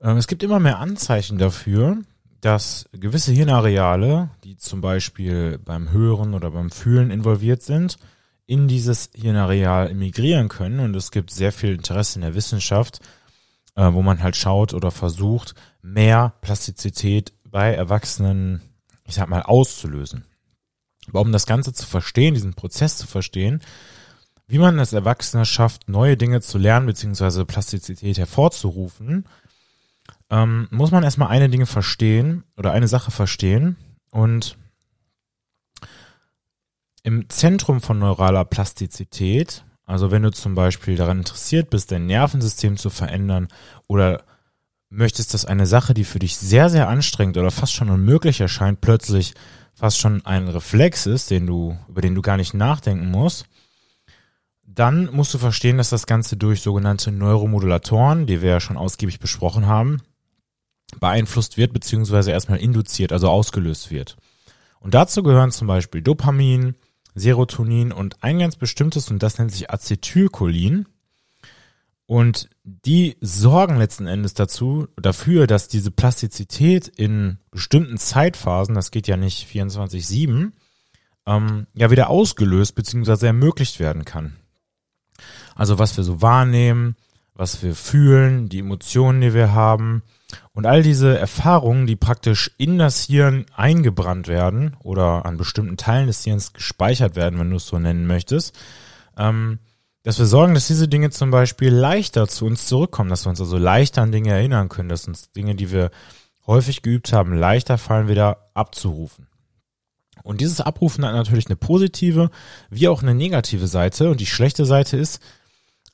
Ähm, es gibt immer mehr Anzeichen dafür, dass gewisse Hirnareale, die zum Beispiel beim Hören oder beim Fühlen involviert sind, in dieses Hirnareal emigrieren können. Und es gibt sehr viel Interesse in der Wissenschaft, äh, wo man halt schaut oder versucht, mehr Plastizität bei Erwachsenen, ich sag mal, auszulösen. Aber um das Ganze zu verstehen, diesen Prozess zu verstehen, wie man als Erwachsener schafft, neue Dinge zu lernen, beziehungsweise Plastizität hervorzurufen, ähm, muss man erstmal eine Dinge verstehen oder eine Sache verstehen und im Zentrum von neuraler Plastizität, also wenn du zum Beispiel daran interessiert bist, dein Nervensystem zu verändern oder möchtest, dass eine Sache, die für dich sehr, sehr anstrengend oder fast schon unmöglich erscheint, plötzlich fast schon ein Reflex ist, den du, über den du gar nicht nachdenken musst, dann musst du verstehen, dass das Ganze durch sogenannte Neuromodulatoren, die wir ja schon ausgiebig besprochen haben, beeinflusst wird, beziehungsweise erstmal induziert, also ausgelöst wird. Und dazu gehören zum Beispiel Dopamin, Serotonin und ein ganz bestimmtes, und das nennt sich Acetylcholin. Und die sorgen letzten Endes dazu, dafür, dass diese Plastizität in bestimmten Zeitphasen, das geht ja nicht 24-7, ähm, ja wieder ausgelöst bzw. ermöglicht werden kann. Also was wir so wahrnehmen, was wir fühlen, die Emotionen, die wir haben, und all diese Erfahrungen, die praktisch in das Hirn eingebrannt werden oder an bestimmten Teilen des Hirns gespeichert werden, wenn du es so nennen möchtest, ähm, dass wir sorgen, dass diese Dinge zum Beispiel leichter zu uns zurückkommen, dass wir uns also leichter an Dinge erinnern können, dass uns Dinge, die wir häufig geübt haben, leichter fallen, wieder abzurufen. Und dieses Abrufen hat natürlich eine positive wie auch eine negative Seite. Und die schlechte Seite ist,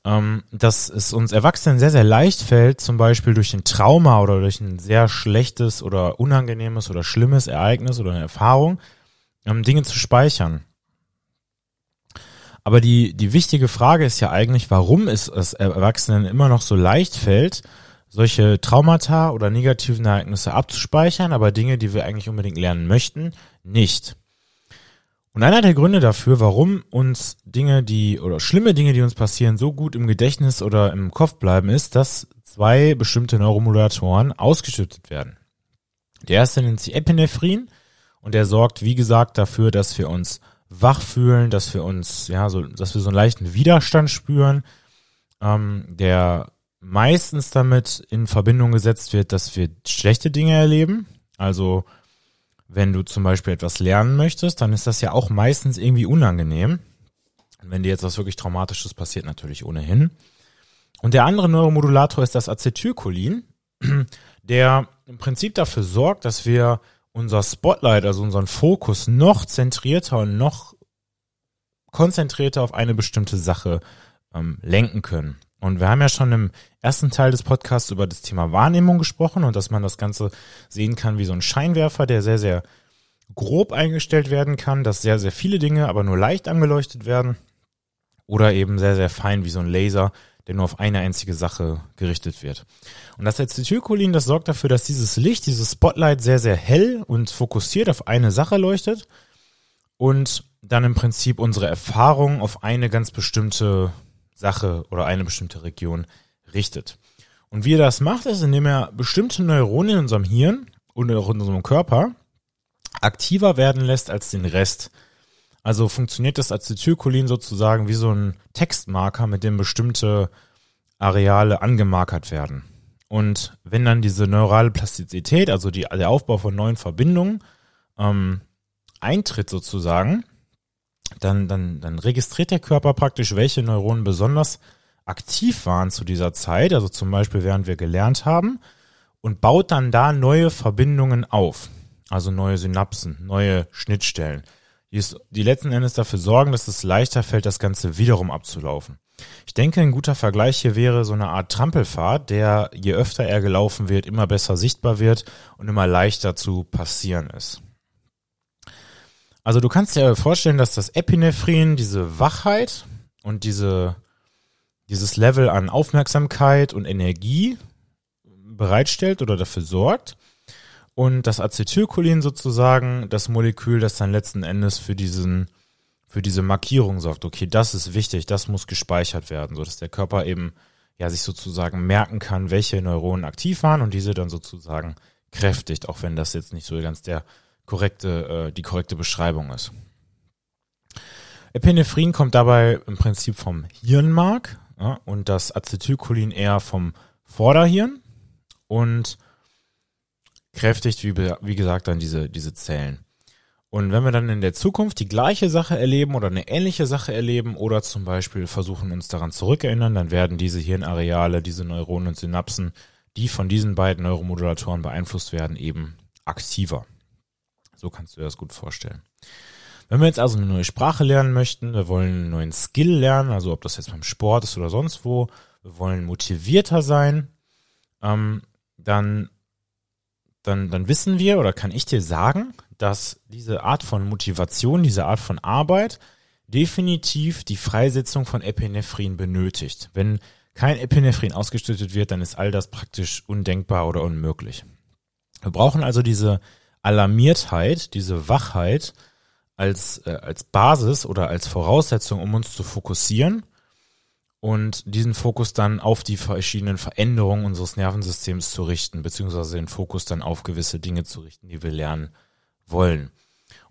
ähm, dass es uns Erwachsenen sehr, sehr leicht fällt, zum Beispiel durch ein Trauma oder durch ein sehr schlechtes oder unangenehmes oder schlimmes Ereignis oder eine Erfahrung, ähm, Dinge zu speichern. Aber die, die wichtige Frage ist ja eigentlich, warum es, es Erwachsenen immer noch so leicht fällt, solche Traumata oder negativen Ereignisse abzuspeichern, aber Dinge, die wir eigentlich unbedingt lernen möchten, nicht. Und einer der Gründe dafür, warum uns Dinge, die oder schlimme Dinge, die uns passieren, so gut im Gedächtnis oder im Kopf bleiben, ist, dass zwei bestimmte Neuromodulatoren ausgeschüttet werden. Der erste nennt sich Epinephrin und der sorgt, wie gesagt, dafür, dass wir uns wach fühlen, dass wir uns, ja, so, dass wir so einen leichten Widerstand spüren, ähm, der meistens damit in Verbindung gesetzt wird, dass wir schlechte Dinge erleben. Also wenn du zum Beispiel etwas lernen möchtest, dann ist das ja auch meistens irgendwie unangenehm. Wenn dir jetzt was wirklich Traumatisches passiert, natürlich ohnehin. Und der andere Neuromodulator ist das Acetylcholin, der im Prinzip dafür sorgt, dass wir unser Spotlight, also unseren Fokus noch zentrierter und noch konzentrierter auf eine bestimmte Sache ähm, lenken können. Und wir haben ja schon im ersten Teil des Podcasts über das Thema Wahrnehmung gesprochen und dass man das Ganze sehen kann wie so ein Scheinwerfer, der sehr, sehr grob eingestellt werden kann, dass sehr, sehr viele Dinge aber nur leicht angeleuchtet werden. Oder eben sehr, sehr fein wie so ein Laser, der nur auf eine einzige Sache gerichtet wird. Und das Acetylcholin, das sorgt dafür, dass dieses Licht, dieses Spotlight sehr, sehr hell und fokussiert auf eine Sache leuchtet und dann im Prinzip unsere Erfahrung auf eine ganz bestimmte Sache oder eine bestimmte Region richtet. Und wie er das macht, ist, indem er bestimmte Neuronen in unserem Hirn und auch in unserem Körper aktiver werden lässt als den Rest. Also funktioniert das Acetylcholin sozusagen wie so ein Textmarker, mit dem bestimmte Areale angemarkert werden. Und wenn dann diese neurale Plastizität, also die, der Aufbau von neuen Verbindungen, ähm, eintritt sozusagen, dann, dann, dann registriert der Körper praktisch, welche Neuronen besonders aktiv waren zu dieser Zeit, also zum Beispiel während wir gelernt haben, und baut dann da neue Verbindungen auf, also neue Synapsen, neue Schnittstellen, die, es, die letzten Endes dafür sorgen, dass es leichter fällt, das Ganze wiederum abzulaufen. Ich denke, ein guter Vergleich hier wäre so eine Art Trampelfahrt, der je öfter er gelaufen wird, immer besser sichtbar wird und immer leichter zu passieren ist. Also du kannst dir vorstellen, dass das Epinephrin diese Wachheit und diese, dieses Level an Aufmerksamkeit und Energie bereitstellt oder dafür sorgt. Und das Acetylcholin sozusagen das Molekül, das dann letzten Endes für diesen, für diese Markierung sorgt. Okay, das ist wichtig, das muss gespeichert werden, so dass der Körper eben ja sich sozusagen merken kann, welche Neuronen aktiv waren und diese dann sozusagen kräftigt, auch wenn das jetzt nicht so ganz der korrekte, äh, die korrekte Beschreibung ist. Epinephrin kommt dabei im Prinzip vom Hirnmark ja, und das Acetylcholin eher vom Vorderhirn und kräftigt, wie, wie gesagt, dann diese, diese Zellen. Und wenn wir dann in der Zukunft die gleiche Sache erleben oder eine ähnliche Sache erleben oder zum Beispiel versuchen uns daran zurückerinnern, dann werden diese Hirnareale, diese Neuronen und Synapsen, die von diesen beiden Neuromodulatoren beeinflusst werden, eben aktiver. So kannst du dir das gut vorstellen. Wenn wir jetzt also eine neue Sprache lernen möchten, wir wollen einen neuen Skill lernen, also ob das jetzt beim Sport ist oder sonst wo, wir wollen motivierter sein, ähm, dann, dann, dann wissen wir oder kann ich dir sagen, dass diese Art von Motivation, diese Art von Arbeit definitiv die Freisetzung von Epinephrin benötigt. Wenn kein Epinephrin ausgeschüttet wird, dann ist all das praktisch undenkbar oder unmöglich. Wir brauchen also diese Alarmiertheit, diese Wachheit als, äh, als Basis oder als Voraussetzung, um uns zu fokussieren und diesen Fokus dann auf die verschiedenen Veränderungen unseres Nervensystems zu richten, beziehungsweise den Fokus dann auf gewisse Dinge zu richten, die wir lernen wollen.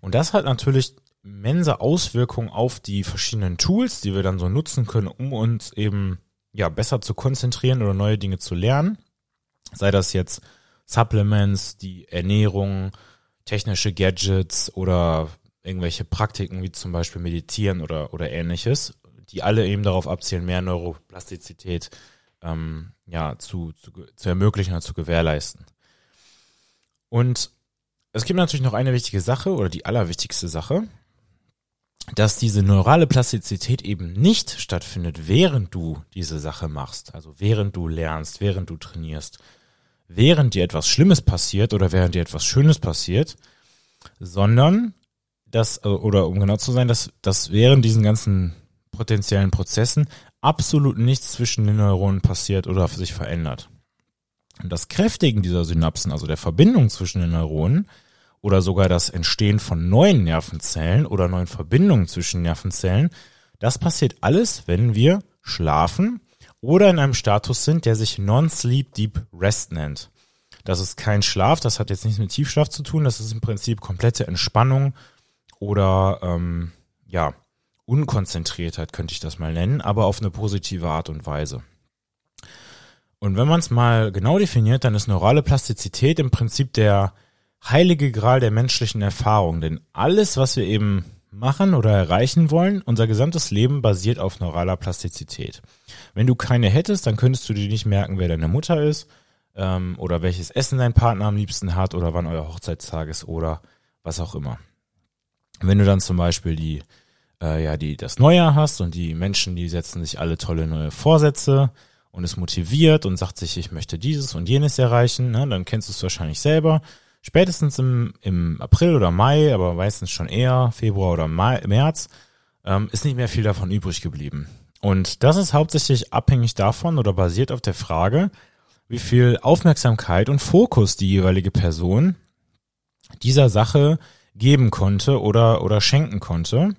Und das hat natürlich immense Auswirkungen auf die verschiedenen Tools, die wir dann so nutzen können, um uns eben ja besser zu konzentrieren oder neue Dinge zu lernen. Sei das jetzt Supplements, die Ernährung, technische Gadgets oder irgendwelche Praktiken wie zum Beispiel Meditieren oder, oder ähnliches, die alle eben darauf abzielen, mehr Neuroplastizität ähm, ja, zu, zu, zu ermöglichen oder zu gewährleisten. Und es gibt natürlich noch eine wichtige Sache oder die allerwichtigste Sache, dass diese neurale Plastizität eben nicht stattfindet, während du diese Sache machst, also während du lernst, während du trainierst, während dir etwas Schlimmes passiert oder während dir etwas Schönes passiert, sondern dass, oder um genau zu sein, dass, dass während diesen ganzen potenziellen Prozessen absolut nichts zwischen den Neuronen passiert oder sich verändert. Und das Kräftigen dieser Synapsen, also der Verbindung zwischen den Neuronen, oder sogar das Entstehen von neuen Nervenzellen oder neuen Verbindungen zwischen Nervenzellen, das passiert alles, wenn wir schlafen oder in einem Status sind, der sich Non-Sleep Deep Rest nennt. Das ist kein Schlaf, das hat jetzt nichts mit Tiefschlaf zu tun, das ist im Prinzip komplette Entspannung oder ähm, ja, Unkonzentriertheit könnte ich das mal nennen, aber auf eine positive Art und Weise. Und wenn man es mal genau definiert, dann ist neurale Plastizität im Prinzip der heilige Gral der menschlichen Erfahrung, denn alles, was wir eben machen oder erreichen wollen, unser gesamtes Leben basiert auf neuraler Plastizität. Wenn du keine hättest, dann könntest du dir nicht merken, wer deine Mutter ist ähm, oder welches Essen dein Partner am liebsten hat oder wann euer Hochzeitstag ist oder was auch immer. Wenn du dann zum Beispiel die äh, ja die das Neujahr hast und die Menschen, die setzen sich alle tolle neue Vorsätze und ist motiviert und sagt sich, ich möchte dieses und jenes erreichen, ne, dann kennst du es wahrscheinlich selber spätestens im, im April oder Mai, aber meistens schon eher Februar oder Mai, März, ähm, ist nicht mehr viel davon übrig geblieben. Und das ist hauptsächlich abhängig davon oder basiert auf der Frage, wie viel Aufmerksamkeit und Fokus die jeweilige Person dieser Sache geben konnte oder, oder schenken konnte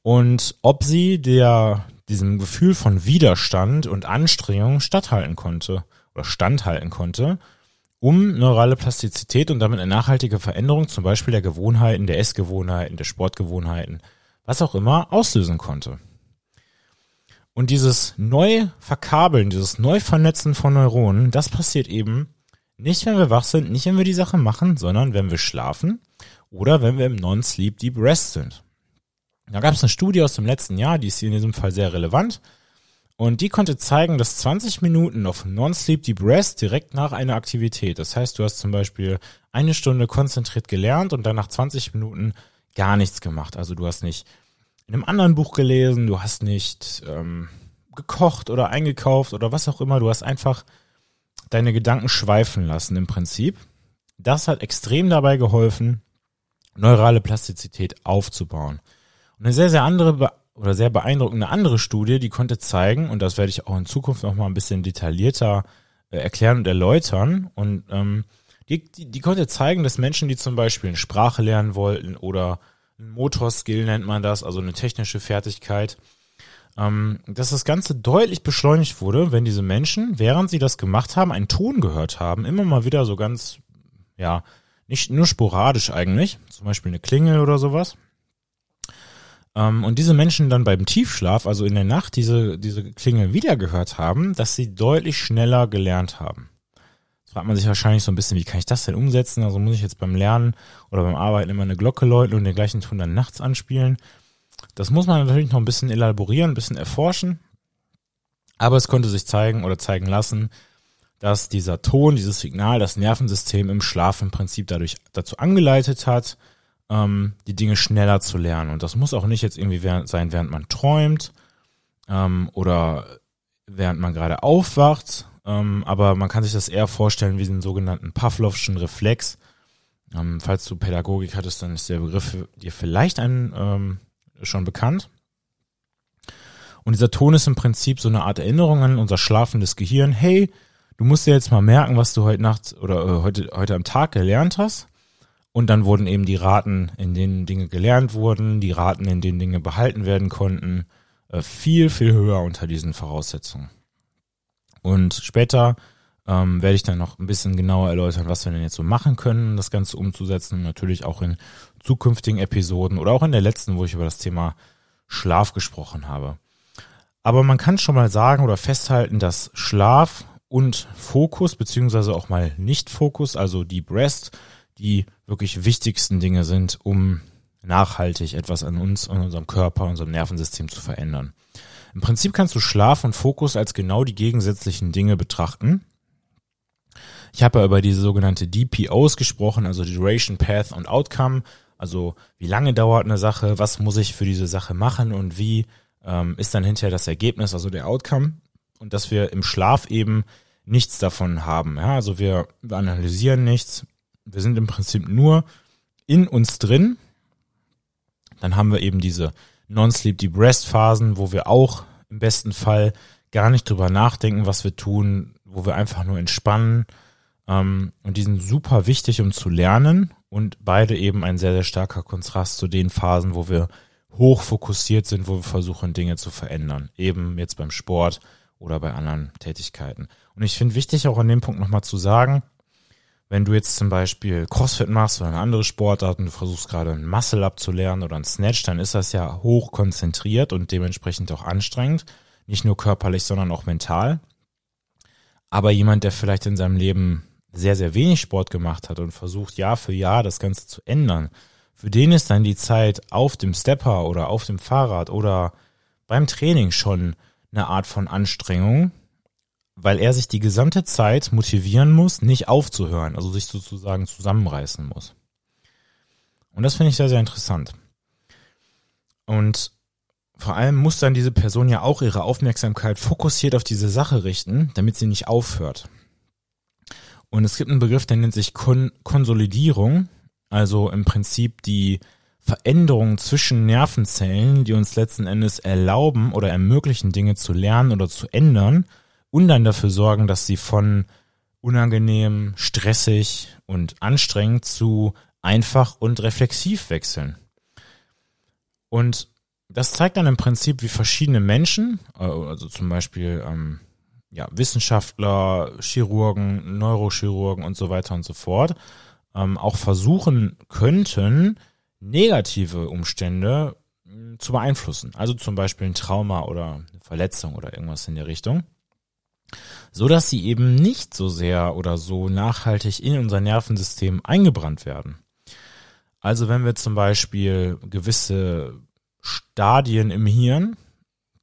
und ob sie der, diesem Gefühl von Widerstand und Anstrengung statthalten konnte oder standhalten konnte um neurale Plastizität und damit eine nachhaltige Veränderung zum Beispiel der Gewohnheiten, der Essgewohnheiten, der Sportgewohnheiten, was auch immer, auslösen konnte. Und dieses Neuverkabeln, dieses Neuvernetzen von Neuronen, das passiert eben nicht, wenn wir wach sind, nicht, wenn wir die Sache machen, sondern wenn wir schlafen oder wenn wir im Non-Sleep Deep Rest sind. Da gab es eine Studie aus dem letzten Jahr, die ist hier in diesem Fall sehr relevant. Und die konnte zeigen, dass 20 Minuten auf Non-Sleep Deep Rest direkt nach einer Aktivität, das heißt, du hast zum Beispiel eine Stunde konzentriert gelernt und dann nach 20 Minuten gar nichts gemacht. Also du hast nicht in einem anderen Buch gelesen, du hast nicht ähm, gekocht oder eingekauft oder was auch immer, du hast einfach deine Gedanken schweifen lassen im Prinzip. Das hat extrem dabei geholfen, neurale Plastizität aufzubauen. Und eine sehr, sehr andere oder sehr beeindruckende andere Studie, die konnte zeigen, und das werde ich auch in Zukunft noch mal ein bisschen detaillierter äh, erklären und erläutern, und ähm, die, die, die konnte zeigen, dass Menschen, die zum Beispiel eine Sprache lernen wollten oder ein Motorskill nennt man das, also eine technische Fertigkeit, ähm, dass das Ganze deutlich beschleunigt wurde, wenn diese Menschen, während sie das gemacht haben, einen Ton gehört haben, immer mal wieder so ganz, ja, nicht nur sporadisch eigentlich, zum Beispiel eine Klingel oder sowas. Ähm, und diese Menschen dann beim Tiefschlaf, also in der Nacht, diese, diese Klingel wieder gehört haben, dass sie deutlich schneller gelernt haben. Jetzt fragt man sich wahrscheinlich so ein bisschen, wie kann ich das denn umsetzen? Also muss ich jetzt beim Lernen oder beim Arbeiten immer eine Glocke läuten und den gleichen Ton dann nachts anspielen? Das muss man natürlich noch ein bisschen elaborieren, ein bisschen erforschen. Aber es konnte sich zeigen oder zeigen lassen, dass dieser Ton, dieses Signal, das Nervensystem im Schlaf im Prinzip dadurch dazu angeleitet hat, ähm, die Dinge schneller zu lernen. Und das muss auch nicht jetzt irgendwie während, sein, während man träumt ähm, oder während man gerade aufwacht. Ähm, aber man kann sich das eher vorstellen wie den sogenannten Pavlovschen Reflex. Ähm, falls du Pädagogik hattest, dann ist der Begriff dir vielleicht ein ähm, schon bekannt. Und dieser Ton ist im Prinzip so eine Art Erinnerung an unser schlafendes Gehirn. Hey, du musst dir jetzt mal merken, was du heute Nacht oder äh, heute, heute am Tag gelernt hast. Und dann wurden eben die Raten, in denen Dinge gelernt wurden, die Raten, in denen Dinge behalten werden konnten, äh, viel, viel höher unter diesen Voraussetzungen. Und später ähm, werde ich dann noch ein bisschen genauer erläutern, was wir denn jetzt so machen können, das Ganze umzusetzen. Natürlich auch in zukünftigen Episoden oder auch in der letzten, wo ich über das Thema Schlaf gesprochen habe. Aber man kann schon mal sagen oder festhalten, dass Schlaf und Fokus, beziehungsweise auch mal Nicht-Fokus, also die Breast, die wirklich wichtigsten Dinge sind, um nachhaltig etwas an uns, an unserem Körper, unserem Nervensystem zu verändern. Im Prinzip kannst du Schlaf und Fokus als genau die gegensätzlichen Dinge betrachten. Ich habe ja über diese sogenannte DPOs gesprochen, also Duration, Path und Outcome. Also wie lange dauert eine Sache, was muss ich für diese Sache machen und wie ähm, ist dann hinterher das Ergebnis, also der Outcome. Und dass wir im Schlaf eben nichts davon haben. Ja, also wir analysieren nichts. Wir sind im Prinzip nur in uns drin. Dann haben wir eben diese Non-Sleep Deep Rest Phasen, wo wir auch im besten Fall gar nicht drüber nachdenken, was wir tun, wo wir einfach nur entspannen. Ähm, und die sind super wichtig, um zu lernen und beide eben ein sehr, sehr starker Kontrast zu den Phasen, wo wir hoch fokussiert sind, wo wir versuchen, Dinge zu verändern. Eben jetzt beim Sport oder bei anderen Tätigkeiten. Und ich finde wichtig auch an dem Punkt nochmal zu sagen, wenn du jetzt zum Beispiel CrossFit machst oder eine andere Sportart und du versuchst gerade ein Muscle-Up zu lernen oder ein Snatch, dann ist das ja hoch konzentriert und dementsprechend auch anstrengend. Nicht nur körperlich, sondern auch mental. Aber jemand, der vielleicht in seinem Leben sehr, sehr wenig Sport gemacht hat und versucht Jahr für Jahr das Ganze zu ändern, für den ist dann die Zeit auf dem Stepper oder auf dem Fahrrad oder beim Training schon eine Art von Anstrengung, weil er sich die gesamte Zeit motivieren muss, nicht aufzuhören, also sich sozusagen zusammenreißen muss. Und das finde ich sehr, sehr interessant. Und vor allem muss dann diese Person ja auch ihre Aufmerksamkeit fokussiert auf diese Sache richten, damit sie nicht aufhört. Und es gibt einen Begriff, der nennt sich Kon Konsolidierung, also im Prinzip die Veränderung zwischen Nervenzellen, die uns letzten Endes erlauben oder ermöglichen, Dinge zu lernen oder zu ändern und dann dafür sorgen, dass sie von unangenehm, stressig und anstrengend zu einfach und reflexiv wechseln. Und das zeigt dann im Prinzip, wie verschiedene Menschen, äh, also zum Beispiel ähm, ja, Wissenschaftler, Chirurgen, Neurochirurgen und so weiter und so fort, ähm, auch versuchen könnten, negative Umstände hm, zu beeinflussen. Also zum Beispiel ein Trauma oder eine Verletzung oder irgendwas in der Richtung. So dass sie eben nicht so sehr oder so nachhaltig in unser Nervensystem eingebrannt werden. Also wenn wir zum Beispiel gewisse Stadien im Hirn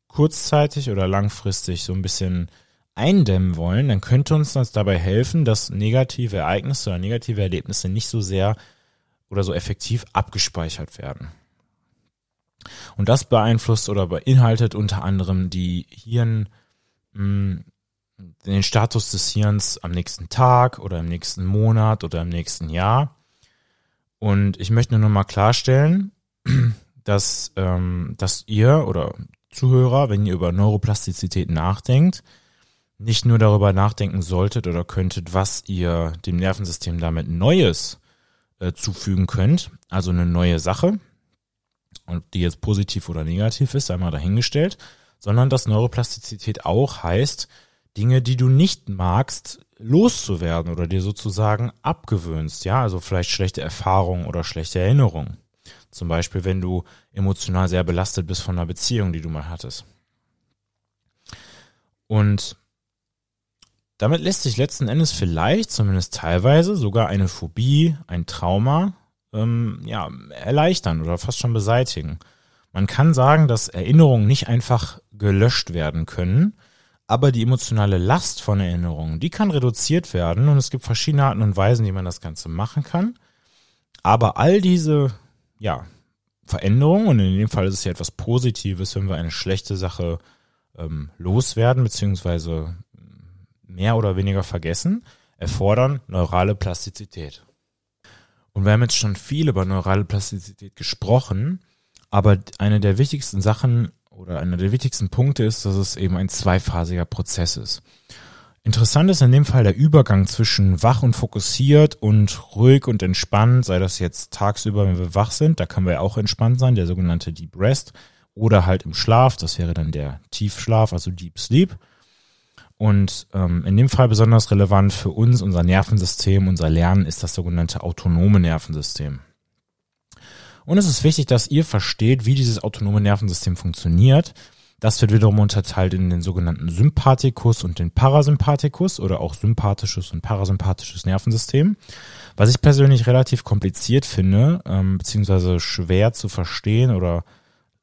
kurzzeitig oder langfristig so ein bisschen eindämmen wollen, dann könnte uns das dabei helfen, dass negative Ereignisse oder negative Erlebnisse nicht so sehr oder so effektiv abgespeichert werden. Und das beeinflusst oder beinhaltet unter anderem die Hirn, hm, den Status des Hirns am nächsten Tag oder im nächsten Monat oder im nächsten Jahr. Und ich möchte nur noch mal klarstellen, dass, ähm, dass ihr oder Zuhörer, wenn ihr über Neuroplastizität nachdenkt, nicht nur darüber nachdenken solltet oder könntet, was ihr dem Nervensystem damit Neues äh, zufügen könnt, also eine neue Sache, und die jetzt positiv oder negativ ist, einmal dahingestellt, sondern dass Neuroplastizität auch heißt, Dinge, die du nicht magst, loszuwerden oder dir sozusagen abgewöhnst. Ja, also vielleicht schlechte Erfahrungen oder schlechte Erinnerungen. Zum Beispiel, wenn du emotional sehr belastet bist von einer Beziehung, die du mal hattest. Und damit lässt sich letzten Endes vielleicht, zumindest teilweise, sogar eine Phobie, ein Trauma, ähm, ja, erleichtern oder fast schon beseitigen. Man kann sagen, dass Erinnerungen nicht einfach gelöscht werden können, aber die emotionale Last von Erinnerungen, die kann reduziert werden und es gibt verschiedene Arten und Weisen, wie man das Ganze machen kann. Aber all diese, ja, Veränderungen, und in dem Fall ist es ja etwas Positives, wenn wir eine schlechte Sache ähm, loswerden, beziehungsweise mehr oder weniger vergessen, erfordern neurale Plastizität. Und wir haben jetzt schon viel über neurale Plastizität gesprochen, aber eine der wichtigsten Sachen oder einer der wichtigsten Punkte ist, dass es eben ein zweiphasiger Prozess ist. Interessant ist in dem Fall der Übergang zwischen wach und fokussiert und ruhig und entspannt, sei das jetzt tagsüber, wenn wir wach sind, da können wir auch entspannt sein, der sogenannte Deep Rest, oder halt im Schlaf, das wäre dann der Tiefschlaf, also Deep Sleep. Und ähm, in dem Fall besonders relevant für uns, unser Nervensystem, unser Lernen ist das sogenannte autonome Nervensystem. Und es ist wichtig, dass ihr versteht, wie dieses autonome Nervensystem funktioniert. Das wird wiederum unterteilt in den sogenannten Sympathikus und den Parasympathikus oder auch sympathisches und parasympathisches Nervensystem. Was ich persönlich relativ kompliziert finde, ähm, beziehungsweise schwer zu verstehen oder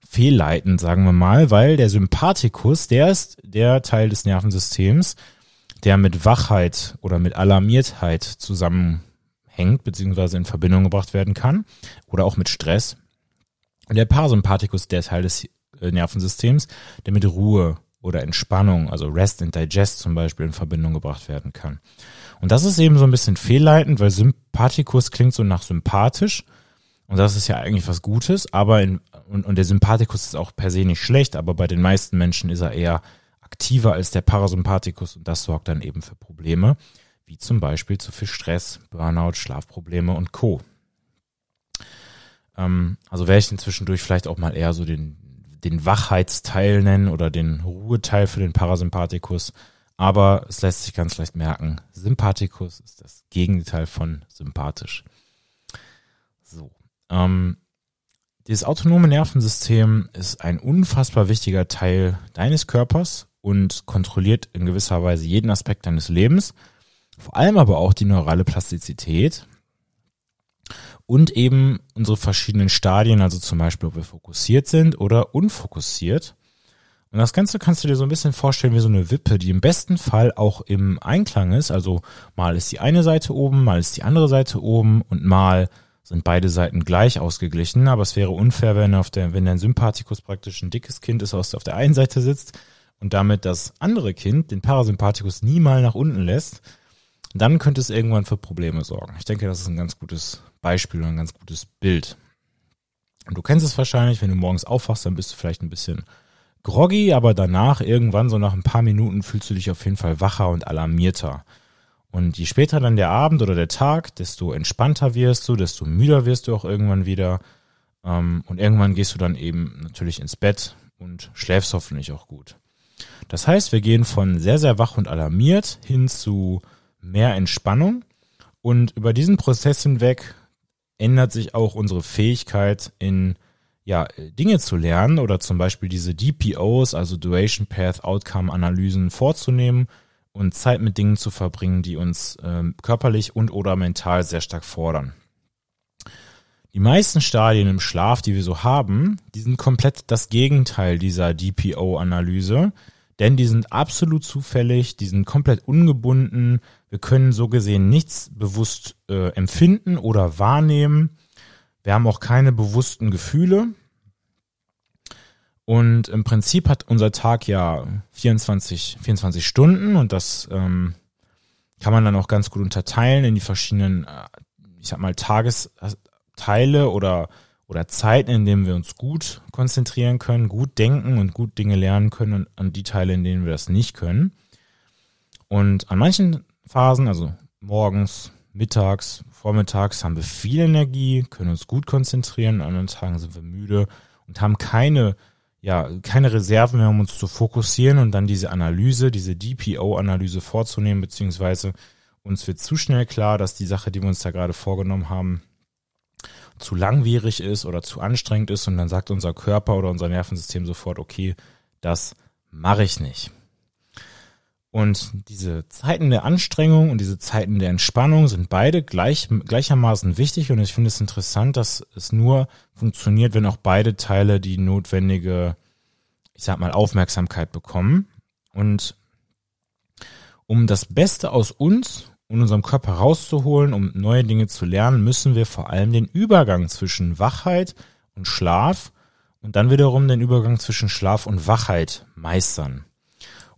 fehlleitend, sagen wir mal, weil der Sympathikus, der ist der Teil des Nervensystems, der mit Wachheit oder mit Alarmiertheit zusammen hängt, beziehungsweise in Verbindung gebracht werden kann oder auch mit Stress. Und der Parasympathikus, der Teil des Nervensystems, der mit Ruhe oder Entspannung, also Rest and Digest zum Beispiel, in Verbindung gebracht werden kann. Und das ist eben so ein bisschen fehlleitend, weil Sympathikus klingt so nach sympathisch. Und das ist ja eigentlich was Gutes, aber in, und, und der Sympathikus ist auch per se nicht schlecht, aber bei den meisten Menschen ist er eher aktiver als der Parasympathikus und das sorgt dann eben für Probleme wie zum Beispiel zu viel Stress, Burnout, Schlafprobleme und Co. Ähm, also werde ich zwischendurch vielleicht auch mal eher so den, den Wachheitsteil nennen oder den Ruheteil für den Parasympathikus. Aber es lässt sich ganz leicht merken, Sympathikus ist das Gegenteil von sympathisch. So. Ähm, dieses autonome Nervensystem ist ein unfassbar wichtiger Teil deines Körpers und kontrolliert in gewisser Weise jeden Aspekt deines Lebens vor allem aber auch die neurale Plastizität und eben unsere verschiedenen Stadien, also zum Beispiel, ob wir fokussiert sind oder unfokussiert. Und das Ganze kannst du dir so ein bisschen vorstellen wie so eine Wippe, die im besten Fall auch im Einklang ist. Also mal ist die eine Seite oben, mal ist die andere Seite oben und mal sind beide Seiten gleich ausgeglichen. Aber es wäre unfair, wenn auf der, wenn dein Sympathikus praktisch ein dickes Kind ist, was auf der einen Seite sitzt und damit das andere Kind den Parasympathikus nie mal nach unten lässt dann könnte es irgendwann für Probleme sorgen. Ich denke, das ist ein ganz gutes Beispiel und ein ganz gutes Bild. Und du kennst es wahrscheinlich, wenn du morgens aufwachst, dann bist du vielleicht ein bisschen groggy, aber danach irgendwann so nach ein paar Minuten fühlst du dich auf jeden Fall wacher und alarmierter. Und je später dann der Abend oder der Tag, desto entspannter wirst du, desto müder wirst du auch irgendwann wieder. Ähm, und irgendwann gehst du dann eben natürlich ins Bett und schläfst hoffentlich auch gut. Das heißt, wir gehen von sehr, sehr wach und alarmiert hin zu mehr Entspannung und über diesen Prozess hinweg ändert sich auch unsere Fähigkeit in ja, Dinge zu lernen oder zum Beispiel diese DPOs, also Duration Path Outcome Analysen vorzunehmen und Zeit mit Dingen zu verbringen, die uns ähm, körperlich und oder mental sehr stark fordern. Die meisten Stadien im Schlaf, die wir so haben, die sind komplett das Gegenteil dieser DPO-Analyse, denn die sind absolut zufällig, die sind komplett ungebunden, wir können so gesehen nichts bewusst äh, empfinden oder wahrnehmen. Wir haben auch keine bewussten Gefühle. Und im Prinzip hat unser Tag ja 24, 24 Stunden und das ähm, kann man dann auch ganz gut unterteilen in die verschiedenen, äh, ich sag mal, Tagesteile oder, oder Zeiten, in denen wir uns gut konzentrieren können, gut denken und gut Dinge lernen können und an die Teile, in denen wir das nicht können. Und an manchen Phasen, also morgens, mittags, vormittags haben wir viel Energie, können uns gut konzentrieren, an anderen Tagen sind wir müde und haben keine ja keine Reserven mehr, um uns zu fokussieren und dann diese Analyse, diese DPO-Analyse vorzunehmen, beziehungsweise uns wird zu schnell klar, dass die Sache, die wir uns da gerade vorgenommen haben, zu langwierig ist oder zu anstrengend ist und dann sagt unser Körper oder unser Nervensystem sofort, okay, das mache ich nicht. Und diese Zeiten der Anstrengung und diese Zeiten der Entspannung sind beide gleich, gleichermaßen wichtig und ich finde es interessant, dass es nur funktioniert, wenn auch beide Teile die notwendige, ich sag mal, Aufmerksamkeit bekommen. Und um das Beste aus uns und unserem Körper rauszuholen, um neue Dinge zu lernen, müssen wir vor allem den Übergang zwischen Wachheit und Schlaf und dann wiederum den Übergang zwischen Schlaf und Wachheit meistern.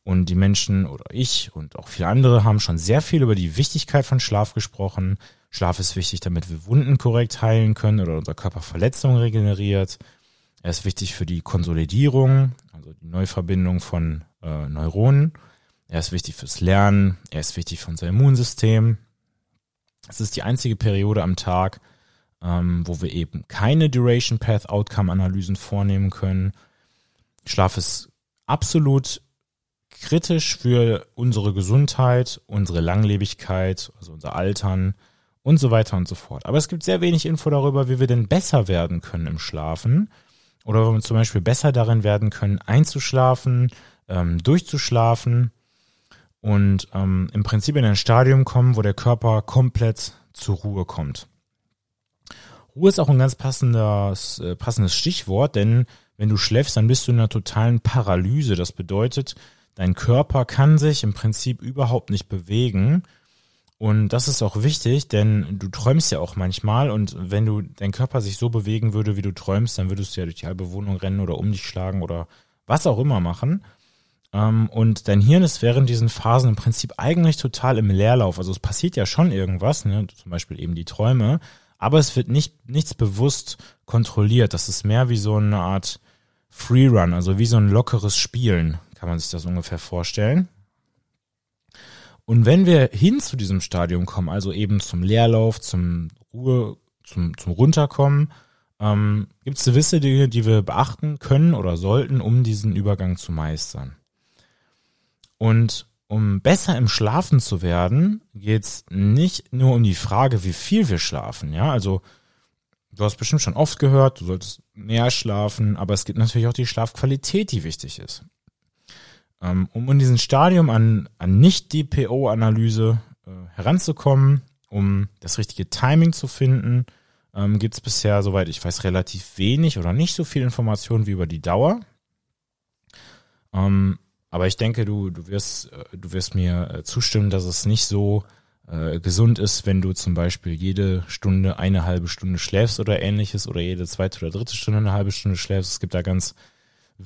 Und die Menschen oder ich und auch viele andere haben schon sehr viel über die Wichtigkeit von Schlaf gesprochen. Schlaf ist wichtig, damit wir Wunden korrekt heilen können oder unser Körper Verletzungen regeneriert. Er ist wichtig für die Konsolidierung, also die Neuverbindung von äh, Neuronen. Er ist wichtig fürs Lernen. Er ist wichtig für unser Immunsystem. Es ist die einzige Periode am Tag, ähm, wo wir eben keine Duration Path Outcome Analysen vornehmen können. Schlaf ist absolut kritisch für unsere Gesundheit, unsere Langlebigkeit, also unser Altern und so weiter und so fort. Aber es gibt sehr wenig Info darüber, wie wir denn besser werden können im Schlafen oder wenn wir zum Beispiel besser darin werden können, einzuschlafen, ähm, durchzuschlafen und ähm, im Prinzip in ein Stadium kommen, wo der Körper komplett zur Ruhe kommt. Ruhe ist auch ein ganz passendes, äh, passendes Stichwort, denn wenn du schläfst, dann bist du in einer totalen Paralyse. Das bedeutet, Dein Körper kann sich im Prinzip überhaupt nicht bewegen. Und das ist auch wichtig, denn du träumst ja auch manchmal und wenn du dein Körper sich so bewegen würde, wie du träumst, dann würdest du ja durch die halbe Wohnung rennen oder um dich schlagen oder was auch immer machen. Ähm, und dein Hirn ist während diesen Phasen im Prinzip eigentlich total im Leerlauf. Also es passiert ja schon irgendwas, ne? zum Beispiel eben die Träume, aber es wird nicht nichts bewusst kontrolliert. Das ist mehr wie so eine Art Freerun, also wie so ein lockeres Spielen kann man sich das ungefähr vorstellen. Und wenn wir hin zu diesem Stadium kommen, also eben zum Leerlauf, zum Ruhe, zum, zum Runterkommen, ähm, gibt es gewisse Dinge, die wir beachten können oder sollten, um diesen Übergang zu meistern. Und um besser im Schlafen zu werden, geht es nicht nur um die Frage, wie viel wir schlafen. Ja, also du hast bestimmt schon oft gehört, du solltest mehr schlafen, aber es gibt natürlich auch die Schlafqualität, die wichtig ist. Ähm, um in diesem Stadium an, an Nicht-DPO-Analyse äh, heranzukommen, um das richtige Timing zu finden, ähm, gibt es bisher, soweit ich weiß, relativ wenig oder nicht so viel Informationen wie über die Dauer. Ähm, aber ich denke, du, du wirst, äh, du wirst mir äh, zustimmen, dass es nicht so äh, gesund ist, wenn du zum Beispiel jede Stunde eine halbe Stunde schläfst oder ähnliches oder jede zweite oder dritte Stunde eine halbe Stunde schläfst. Es gibt da ganz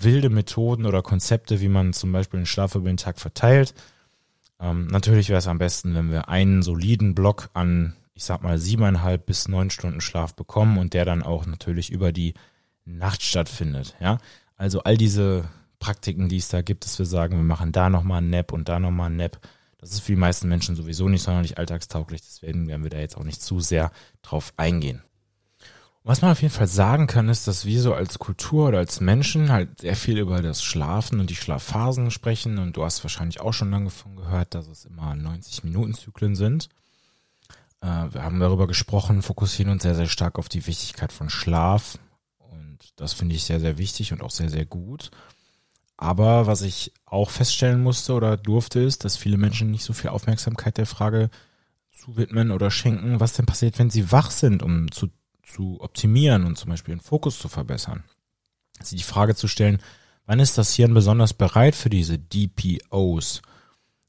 wilde Methoden oder Konzepte, wie man zum Beispiel den Schlaf über den Tag verteilt. Ähm, natürlich wäre es am besten, wenn wir einen soliden Block an, ich sag mal, siebeneinhalb bis neun Stunden Schlaf bekommen und der dann auch natürlich über die Nacht stattfindet. Ja, also all diese Praktiken, die es da gibt, dass wir sagen, wir machen da nochmal einen Nap und da nochmal einen Nap. Das ist für die meisten Menschen sowieso nicht sonderlich alltagstauglich, deswegen werden wir da jetzt auch nicht zu sehr drauf eingehen. Was man auf jeden Fall sagen kann, ist, dass wir so als Kultur oder als Menschen halt sehr viel über das Schlafen und die Schlafphasen sprechen. Und du hast wahrscheinlich auch schon lange davon gehört, dass es immer 90-Minuten-Zyklen sind. Äh, wir haben darüber gesprochen, fokussieren uns sehr, sehr stark auf die Wichtigkeit von Schlaf. Und das finde ich sehr, sehr wichtig und auch sehr, sehr gut. Aber was ich auch feststellen musste oder durfte, ist, dass viele Menschen nicht so viel Aufmerksamkeit der Frage zuwidmen oder schenken, was denn passiert, wenn sie wach sind, um zu zu optimieren und zum Beispiel den Fokus zu verbessern. Also die Frage zu stellen, wann ist das Hirn besonders bereit für diese DPOs,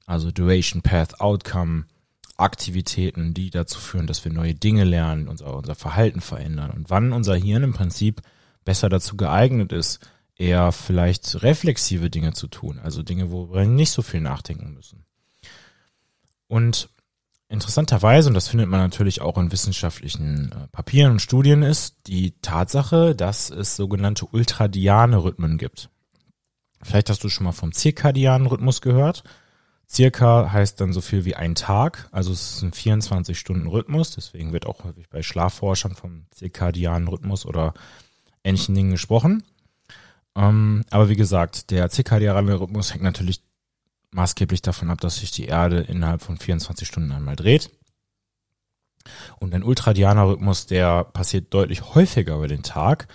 also Duration Path Outcome Aktivitäten, die dazu führen, dass wir neue Dinge lernen, unser, unser Verhalten verändern und wann unser Hirn im Prinzip besser dazu geeignet ist, eher vielleicht reflexive Dinge zu tun, also Dinge, wo wir nicht so viel nachdenken müssen. Und Interessanterweise, und das findet man natürlich auch in wissenschaftlichen äh, Papieren und Studien, ist die Tatsache, dass es sogenannte ultradiane Rhythmen gibt. Vielleicht hast du schon mal vom zirkadianen Rhythmus gehört. Circa heißt dann so viel wie ein Tag, also es ist ein 24-Stunden-Rhythmus, deswegen wird auch häufig bei Schlafforschern vom zirkadianen Rhythmus oder ähnlichen Dingen gesprochen. Ähm, aber wie gesagt, der zirkadiane Rhythmus hängt natürlich maßgeblich davon ab, dass sich die Erde innerhalb von 24 Stunden einmal dreht. Und ein ultradianer Rhythmus, der passiert deutlich häufiger über den Tag.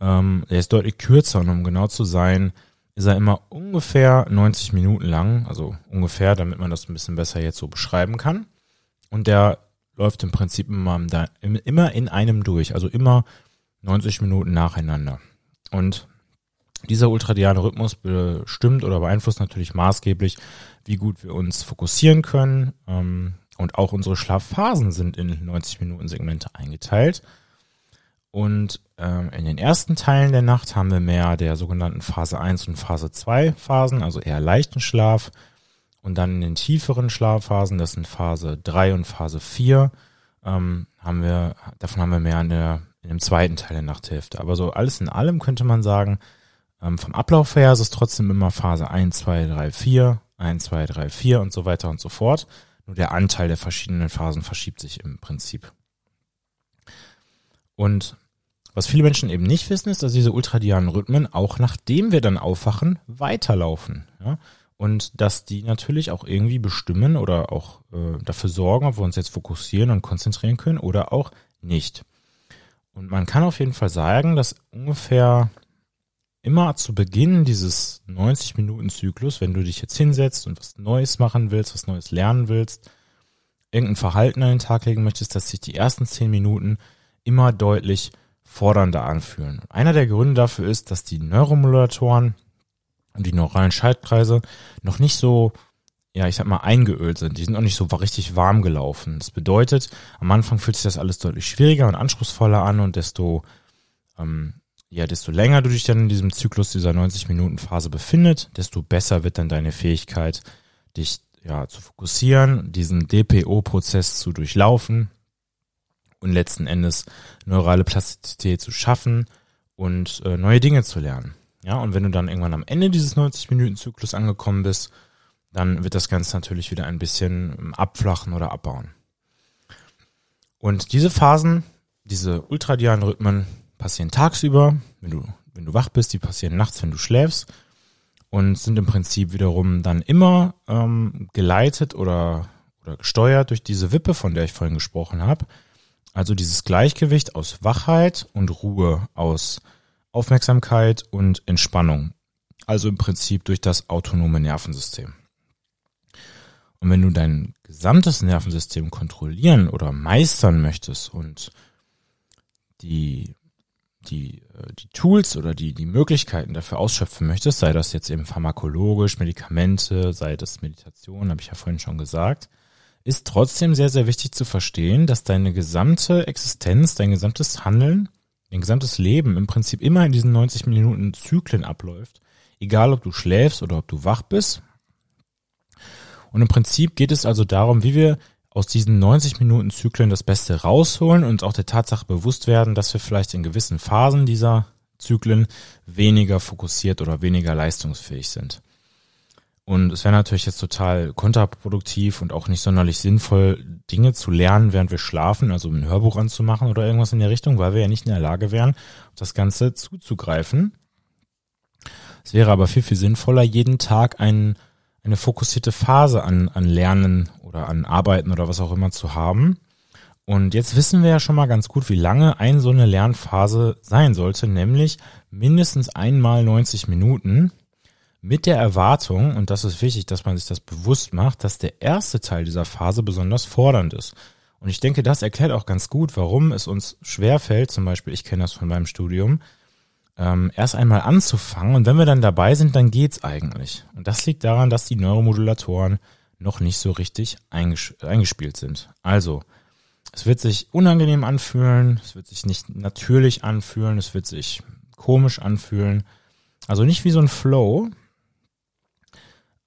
Ähm, der ist deutlich kürzer und um genau zu sein, ist er immer ungefähr 90 Minuten lang, also ungefähr, damit man das ein bisschen besser jetzt so beschreiben kann. Und der läuft im Prinzip immer, immer in einem durch, also immer 90 Minuten nacheinander. Und dieser ultradiane Rhythmus bestimmt oder beeinflusst natürlich maßgeblich, wie gut wir uns fokussieren können. Ähm, und auch unsere Schlafphasen sind in 90 Minuten Segmente eingeteilt. Und ähm, in den ersten Teilen der Nacht haben wir mehr der sogenannten Phase 1 und Phase 2 Phasen, also eher leichten Schlaf. Und dann in den tieferen Schlafphasen, das sind Phase 3 und Phase 4, ähm, haben wir, davon haben wir mehr in, der, in dem zweiten Teil der Nachthälfte. Aber so alles in allem könnte man sagen, ähm, vom Ablauf her ist es trotzdem immer Phase 1, 2, 3, 4, 1, 2, 3, 4 und so weiter und so fort. Nur der Anteil der verschiedenen Phasen verschiebt sich im Prinzip. Und was viele Menschen eben nicht wissen, ist, dass diese ultradianen Rhythmen auch nachdem wir dann aufwachen, weiterlaufen. Ja? Und dass die natürlich auch irgendwie bestimmen oder auch äh, dafür sorgen, ob wir uns jetzt fokussieren und konzentrieren können oder auch nicht. Und man kann auf jeden Fall sagen, dass ungefähr immer zu Beginn dieses 90-Minuten-Zyklus, wenn du dich jetzt hinsetzt und was Neues machen willst, was Neues lernen willst, irgendein Verhalten an den Tag legen möchtest, dass sich die ersten 10 Minuten immer deutlich fordernder anfühlen. Einer der Gründe dafür ist, dass die Neuromodulatoren und die neuralen Schaltkreise noch nicht so, ja, ich sag mal, eingeölt sind. Die sind noch nicht so richtig warm gelaufen. Das bedeutet, am Anfang fühlt sich das alles deutlich schwieriger und anspruchsvoller an und desto ähm, ja, desto länger du dich dann in diesem Zyklus dieser 90 Minuten Phase befindet, desto besser wird dann deine Fähigkeit, dich ja zu fokussieren, diesen DPO-Prozess zu durchlaufen und letzten Endes neurale Plastizität zu schaffen und äh, neue Dinge zu lernen. Ja, und wenn du dann irgendwann am Ende dieses 90 Minuten Zyklus angekommen bist, dann wird das Ganze natürlich wieder ein bisschen ähm, abflachen oder abbauen. Und diese Phasen, diese ultradialen Rhythmen, passieren tagsüber, wenn du, wenn du wach bist, die passieren nachts, wenn du schläfst und sind im Prinzip wiederum dann immer ähm, geleitet oder, oder gesteuert durch diese Wippe, von der ich vorhin gesprochen habe. Also dieses Gleichgewicht aus Wachheit und Ruhe, aus Aufmerksamkeit und Entspannung. Also im Prinzip durch das autonome Nervensystem. Und wenn du dein gesamtes Nervensystem kontrollieren oder meistern möchtest und die die, äh, die Tools oder die, die Möglichkeiten dafür ausschöpfen möchtest, sei das jetzt eben pharmakologisch, Medikamente, sei das Meditation, habe ich ja vorhin schon gesagt, ist trotzdem sehr, sehr wichtig zu verstehen, dass deine gesamte Existenz, dein gesamtes Handeln, dein gesamtes Leben im Prinzip immer in diesen 90 Minuten Zyklen abläuft. Egal, ob du schläfst oder ob du wach bist. Und im Prinzip geht es also darum, wie wir aus diesen 90 Minuten Zyklen das Beste rausholen und auch der Tatsache bewusst werden, dass wir vielleicht in gewissen Phasen dieser Zyklen weniger fokussiert oder weniger leistungsfähig sind. Und es wäre natürlich jetzt total kontraproduktiv und auch nicht sonderlich sinnvoll, Dinge zu lernen, während wir schlafen, also ein Hörbuch anzumachen oder irgendwas in der Richtung, weil wir ja nicht in der Lage wären, das Ganze zuzugreifen. Es wäre aber viel, viel sinnvoller, jeden Tag einen eine fokussierte Phase an, an Lernen oder an Arbeiten oder was auch immer zu haben. Und jetzt wissen wir ja schon mal ganz gut, wie lange ein so eine Lernphase sein sollte, nämlich mindestens einmal 90 Minuten mit der Erwartung, und das ist wichtig, dass man sich das bewusst macht, dass der erste Teil dieser Phase besonders fordernd ist. Und ich denke, das erklärt auch ganz gut, warum es uns schwerfällt, zum Beispiel, ich kenne das von meinem Studium, ähm, erst einmal anzufangen. Und wenn wir dann dabei sind, dann geht's eigentlich. Und das liegt daran, dass die Neuromodulatoren noch nicht so richtig einges eingespielt sind. Also, es wird sich unangenehm anfühlen, es wird sich nicht natürlich anfühlen, es wird sich komisch anfühlen. Also nicht wie so ein Flow.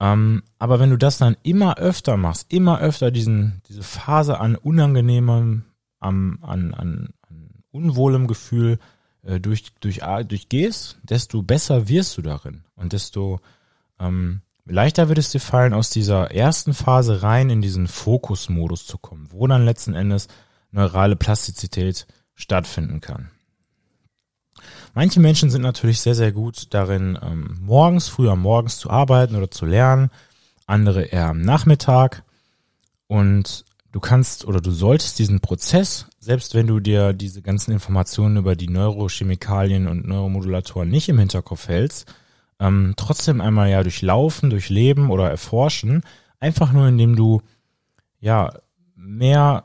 Ähm, aber wenn du das dann immer öfter machst, immer öfter diesen, diese Phase an unangenehmem, an, an, an, an unwohlem Gefühl äh, durch, durch, durchgehst, desto besser wirst du darin und desto ähm, leichter wird es dir fallen, aus dieser ersten Phase rein in diesen Fokusmodus zu kommen, wo dann letzten Endes neurale Plastizität stattfinden kann. Manche Menschen sind natürlich sehr, sehr gut darin, ähm, morgens, früher morgens zu arbeiten oder zu lernen, andere eher am Nachmittag. Und du kannst oder du solltest diesen Prozess, selbst wenn du dir diese ganzen Informationen über die Neurochemikalien und Neuromodulatoren nicht im Hinterkopf hältst, ähm, trotzdem einmal ja durchlaufen, durchleben oder erforschen, einfach nur indem du ja mehr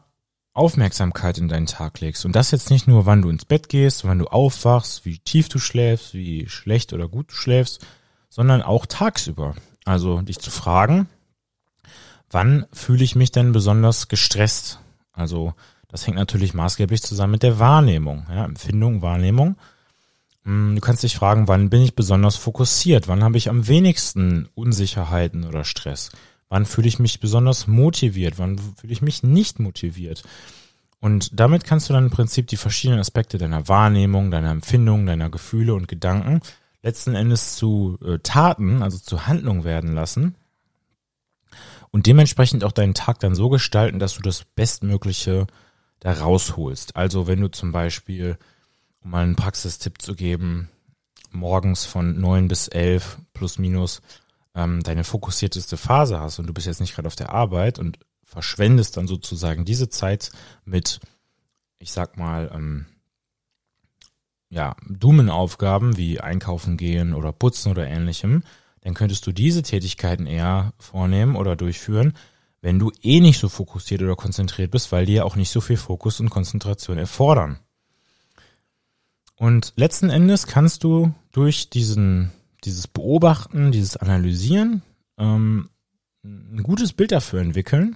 Aufmerksamkeit in deinen Tag legst. Und das jetzt nicht nur, wann du ins Bett gehst, wann du aufwachst, wie tief du schläfst, wie schlecht oder gut du schläfst, sondern auch tagsüber. Also dich zu fragen, wann fühle ich mich denn besonders gestresst? Also das hängt natürlich maßgeblich zusammen mit der Wahrnehmung, ja, Empfindung, Wahrnehmung. Hm, du kannst dich fragen, wann bin ich besonders fokussiert? Wann habe ich am wenigsten Unsicherheiten oder Stress? Wann fühle ich mich besonders motiviert? Wann fühle ich mich nicht motiviert? Und damit kannst du dann im Prinzip die verschiedenen Aspekte deiner Wahrnehmung, deiner Empfindung, deiner Gefühle und Gedanken letzten Endes zu äh, Taten, also zu Handlung werden lassen und dementsprechend auch deinen Tag dann so gestalten, dass du das Bestmögliche da rausholst. Also wenn du zum Beispiel, um mal einen Praxistipp zu geben, morgens von neun bis elf plus minus ähm, deine fokussierteste Phase hast und du bist jetzt nicht gerade auf der Arbeit und verschwendest dann sozusagen diese Zeit mit, ich sag mal, ähm, ja, dummen Aufgaben wie einkaufen gehen oder putzen oder ähnlichem, dann könntest du diese Tätigkeiten eher vornehmen oder durchführen, wenn du eh nicht so fokussiert oder konzentriert bist, weil die ja auch nicht so viel Fokus und Konzentration erfordern. Und letzten Endes kannst du durch diesen dieses Beobachten, dieses Analysieren, ähm, ein gutes Bild dafür entwickeln,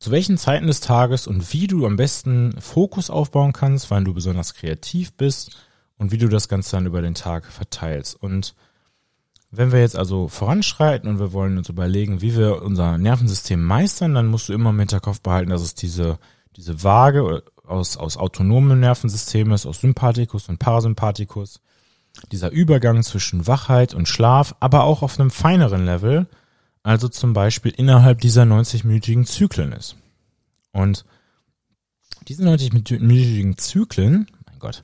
zu welchen Zeiten des Tages und wie du am besten Fokus aufbauen kannst, wann du besonders kreativ bist und wie du das Ganze dann über den Tag verteilst. Und wenn wir jetzt also voranschreiten und wir wollen uns überlegen, wie wir unser Nervensystem meistern, dann musst du immer im Hinterkopf behalten, dass es diese, diese Waage aus, aus autonomen Nervensystemen ist, aus Sympathikus und Parasympathikus dieser Übergang zwischen Wachheit und Schlaf, aber auch auf einem feineren Level, also zum Beispiel innerhalb dieser 90-minütigen Zyklen ist. Und diese 90-minütigen Zyklen, mein Gott,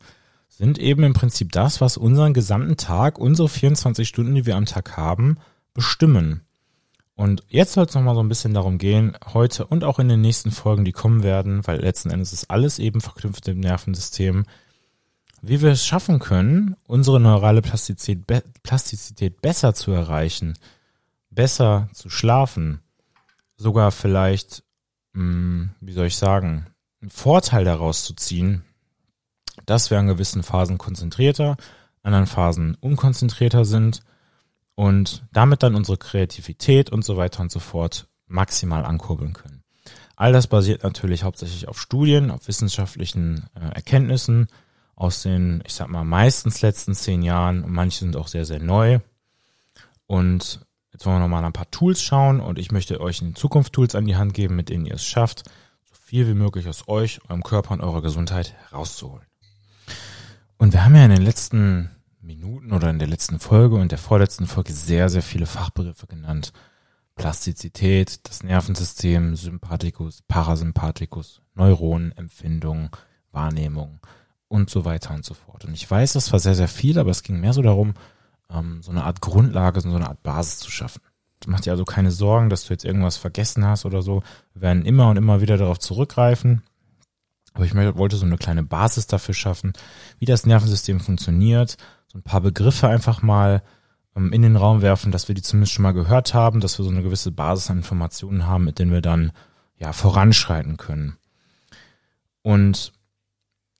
sind eben im Prinzip das, was unseren gesamten Tag, unsere 24 Stunden, die wir am Tag haben, bestimmen. Und jetzt soll es nochmal so ein bisschen darum gehen, heute und auch in den nächsten Folgen, die kommen werden, weil letzten Endes ist alles eben verknüpft im Nervensystem, wie wir es schaffen können, unsere neurale Plastizität, Plastizität besser zu erreichen, besser zu schlafen, sogar vielleicht, mh, hm, wie soll ich sagen, einen Vorteil daraus zu ziehen, dass wir an gewissen Phasen konzentrierter, anderen Phasen unkonzentrierter sind und damit dann unsere Kreativität und so weiter und so fort maximal ankurbeln können. All das basiert natürlich hauptsächlich auf Studien, auf wissenschaftlichen äh, Erkenntnissen, aus den, ich sag mal, meistens letzten zehn Jahren und manche sind auch sehr, sehr neu. Und jetzt wollen wir nochmal ein paar Tools schauen und ich möchte euch in Zukunft Tools an die Hand geben, mit denen ihr es schafft, so viel wie möglich aus euch, eurem Körper und eurer Gesundheit rauszuholen. Und wir haben ja in den letzten Minuten oder in der letzten Folge und der vorletzten Folge sehr, sehr viele Fachbegriffe genannt. Plastizität, das Nervensystem, Sympathikus, Parasympathikus, Neuronen, Empfindung, Wahrnehmung und so weiter und so fort. Und ich weiß, das war sehr, sehr viel, aber es ging mehr so darum, ähm, so eine Art Grundlage, so eine Art Basis zu schaffen. Du machst dir also keine Sorgen, dass du jetzt irgendwas vergessen hast oder so. Wir werden immer und immer wieder darauf zurückgreifen. Aber ich wollte so eine kleine Basis dafür schaffen, wie das Nervensystem funktioniert. So ein paar Begriffe einfach mal ähm, in den Raum werfen, dass wir die zumindest schon mal gehört haben, dass wir so eine gewisse Basis an Informationen haben, mit denen wir dann ja voranschreiten können. Und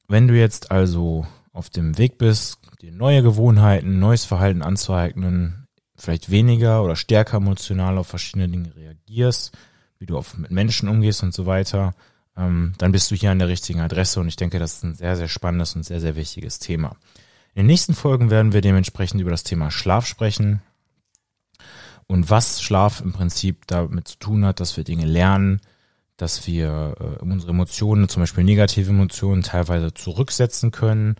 wenn du jetzt also auf dem Weg bist, dir neue Gewohnheiten, neues Verhalten anzueignen, vielleicht weniger oder stärker emotional auf verschiedene Dinge reagierst, wie du auf, mit Menschen umgehst und so weiter, ähm, dann bist du hier an der richtigen Adresse und ich denke, das ist ein sehr, sehr spannendes und sehr, sehr wichtiges Thema. In den nächsten Folgen werden wir dementsprechend über das Thema Schlaf sprechen und was Schlaf im Prinzip damit zu tun hat, dass wir Dinge lernen, dass wir äh, unsere Emotionen, zum Beispiel negative Emotionen, teilweise zurücksetzen können,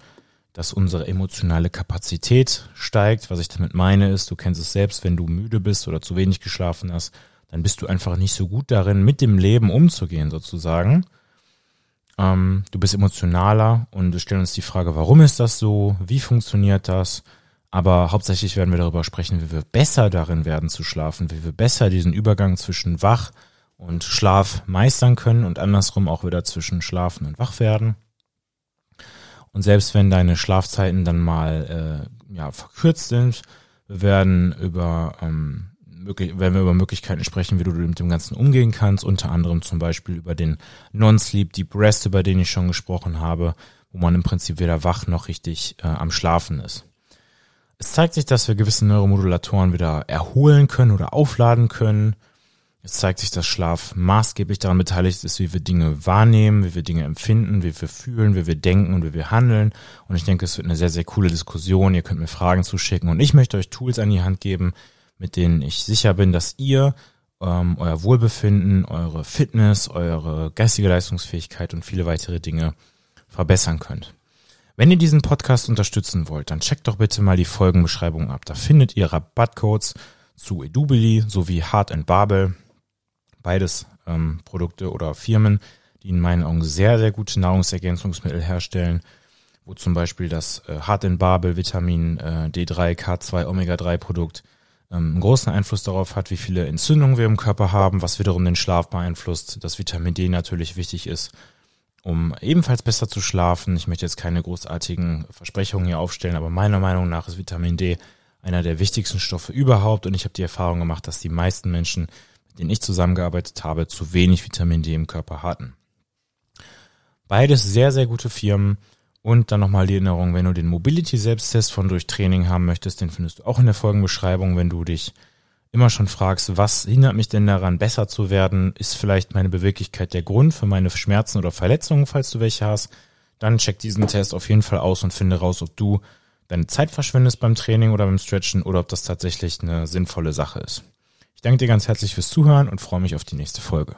dass unsere emotionale Kapazität steigt. Was ich damit meine ist, du kennst es selbst, wenn du müde bist oder zu wenig geschlafen hast, dann bist du einfach nicht so gut darin, mit dem Leben umzugehen sozusagen. ähm, du bist emotionaler und wir stellen uns die Frage, warum ist das so? Wie funktioniert das? Aber hauptsächlich werden wir darüber sprechen, wie wir besser darin werden zu schlafen, wie wir besser diesen Übergang zwischen Wach und Schlaf meistern können und andersrum auch wieder zwischen Schlafen und Wach werden. Und selbst wenn deine Schlafzeiten dann mal äh, ja, verkürzt sind, wir werden über ähm, werden wir über Möglichkeiten sprechen, wie du mit dem Ganzen umgehen kannst, unter anderem zum Beispiel über den Non-Sleep Deep Rest, über den ich schon gesprochen habe, wo man im Prinzip weder wach noch richtig äh, am Schlafen ist. Es zeigt sich, dass wir gewisse Neuromodulatoren wieder erholen können oder aufladen können. Es zeigt sich, dass Schlaf maßgeblich daran beteiligt ist, wie wir Dinge wahrnehmen, wie wir Dinge empfinden, wie wir fühlen, wie wir denken und wie wir handeln. Und ich denke, es wird eine sehr, sehr coole Diskussion. Ihr könnt mir Fragen zuschicken und ich möchte euch Tools an die Hand geben, mit denen ich sicher bin, dass ihr ähm, euer Wohlbefinden, eure Fitness, eure geistige Leistungsfähigkeit und viele weitere Dinge verbessern könnt. Wenn ihr diesen Podcast unterstützen wollt, dann checkt doch bitte mal die Folgenbeschreibung ab. Da findet ihr Rabattcodes zu Edubili sowie Hard and Babel. Beides ähm, Produkte oder Firmen, die in meinen Augen sehr, sehr gute Nahrungsergänzungsmittel herstellen, wo zum Beispiel das äh, Hard and Babel Vitamin äh, D3, K2, Omega 3 Produkt einen großen Einfluss darauf hat, wie viele Entzündungen wir im Körper haben, was wiederum den Schlaf beeinflusst, dass Vitamin D natürlich wichtig ist, um ebenfalls besser zu schlafen. Ich möchte jetzt keine großartigen Versprechungen hier aufstellen, aber meiner Meinung nach ist Vitamin D einer der wichtigsten Stoffe überhaupt und ich habe die Erfahrung gemacht, dass die meisten Menschen, mit denen ich zusammengearbeitet habe, zu wenig Vitamin D im Körper hatten. Beides sehr, sehr gute Firmen und dann nochmal die Erinnerung, wenn du den Mobility-Selbsttest von Durchtraining haben möchtest, den findest du auch in der Folgenbeschreibung. Wenn du dich immer schon fragst, was hindert mich denn daran, besser zu werden? Ist vielleicht meine Beweglichkeit der Grund für meine Schmerzen oder Verletzungen, falls du welche hast? Dann check diesen Test auf jeden Fall aus und finde raus, ob du deine Zeit verschwendest beim Training oder beim Stretchen oder ob das tatsächlich eine sinnvolle Sache ist. Ich danke dir ganz herzlich fürs Zuhören und freue mich auf die nächste Folge.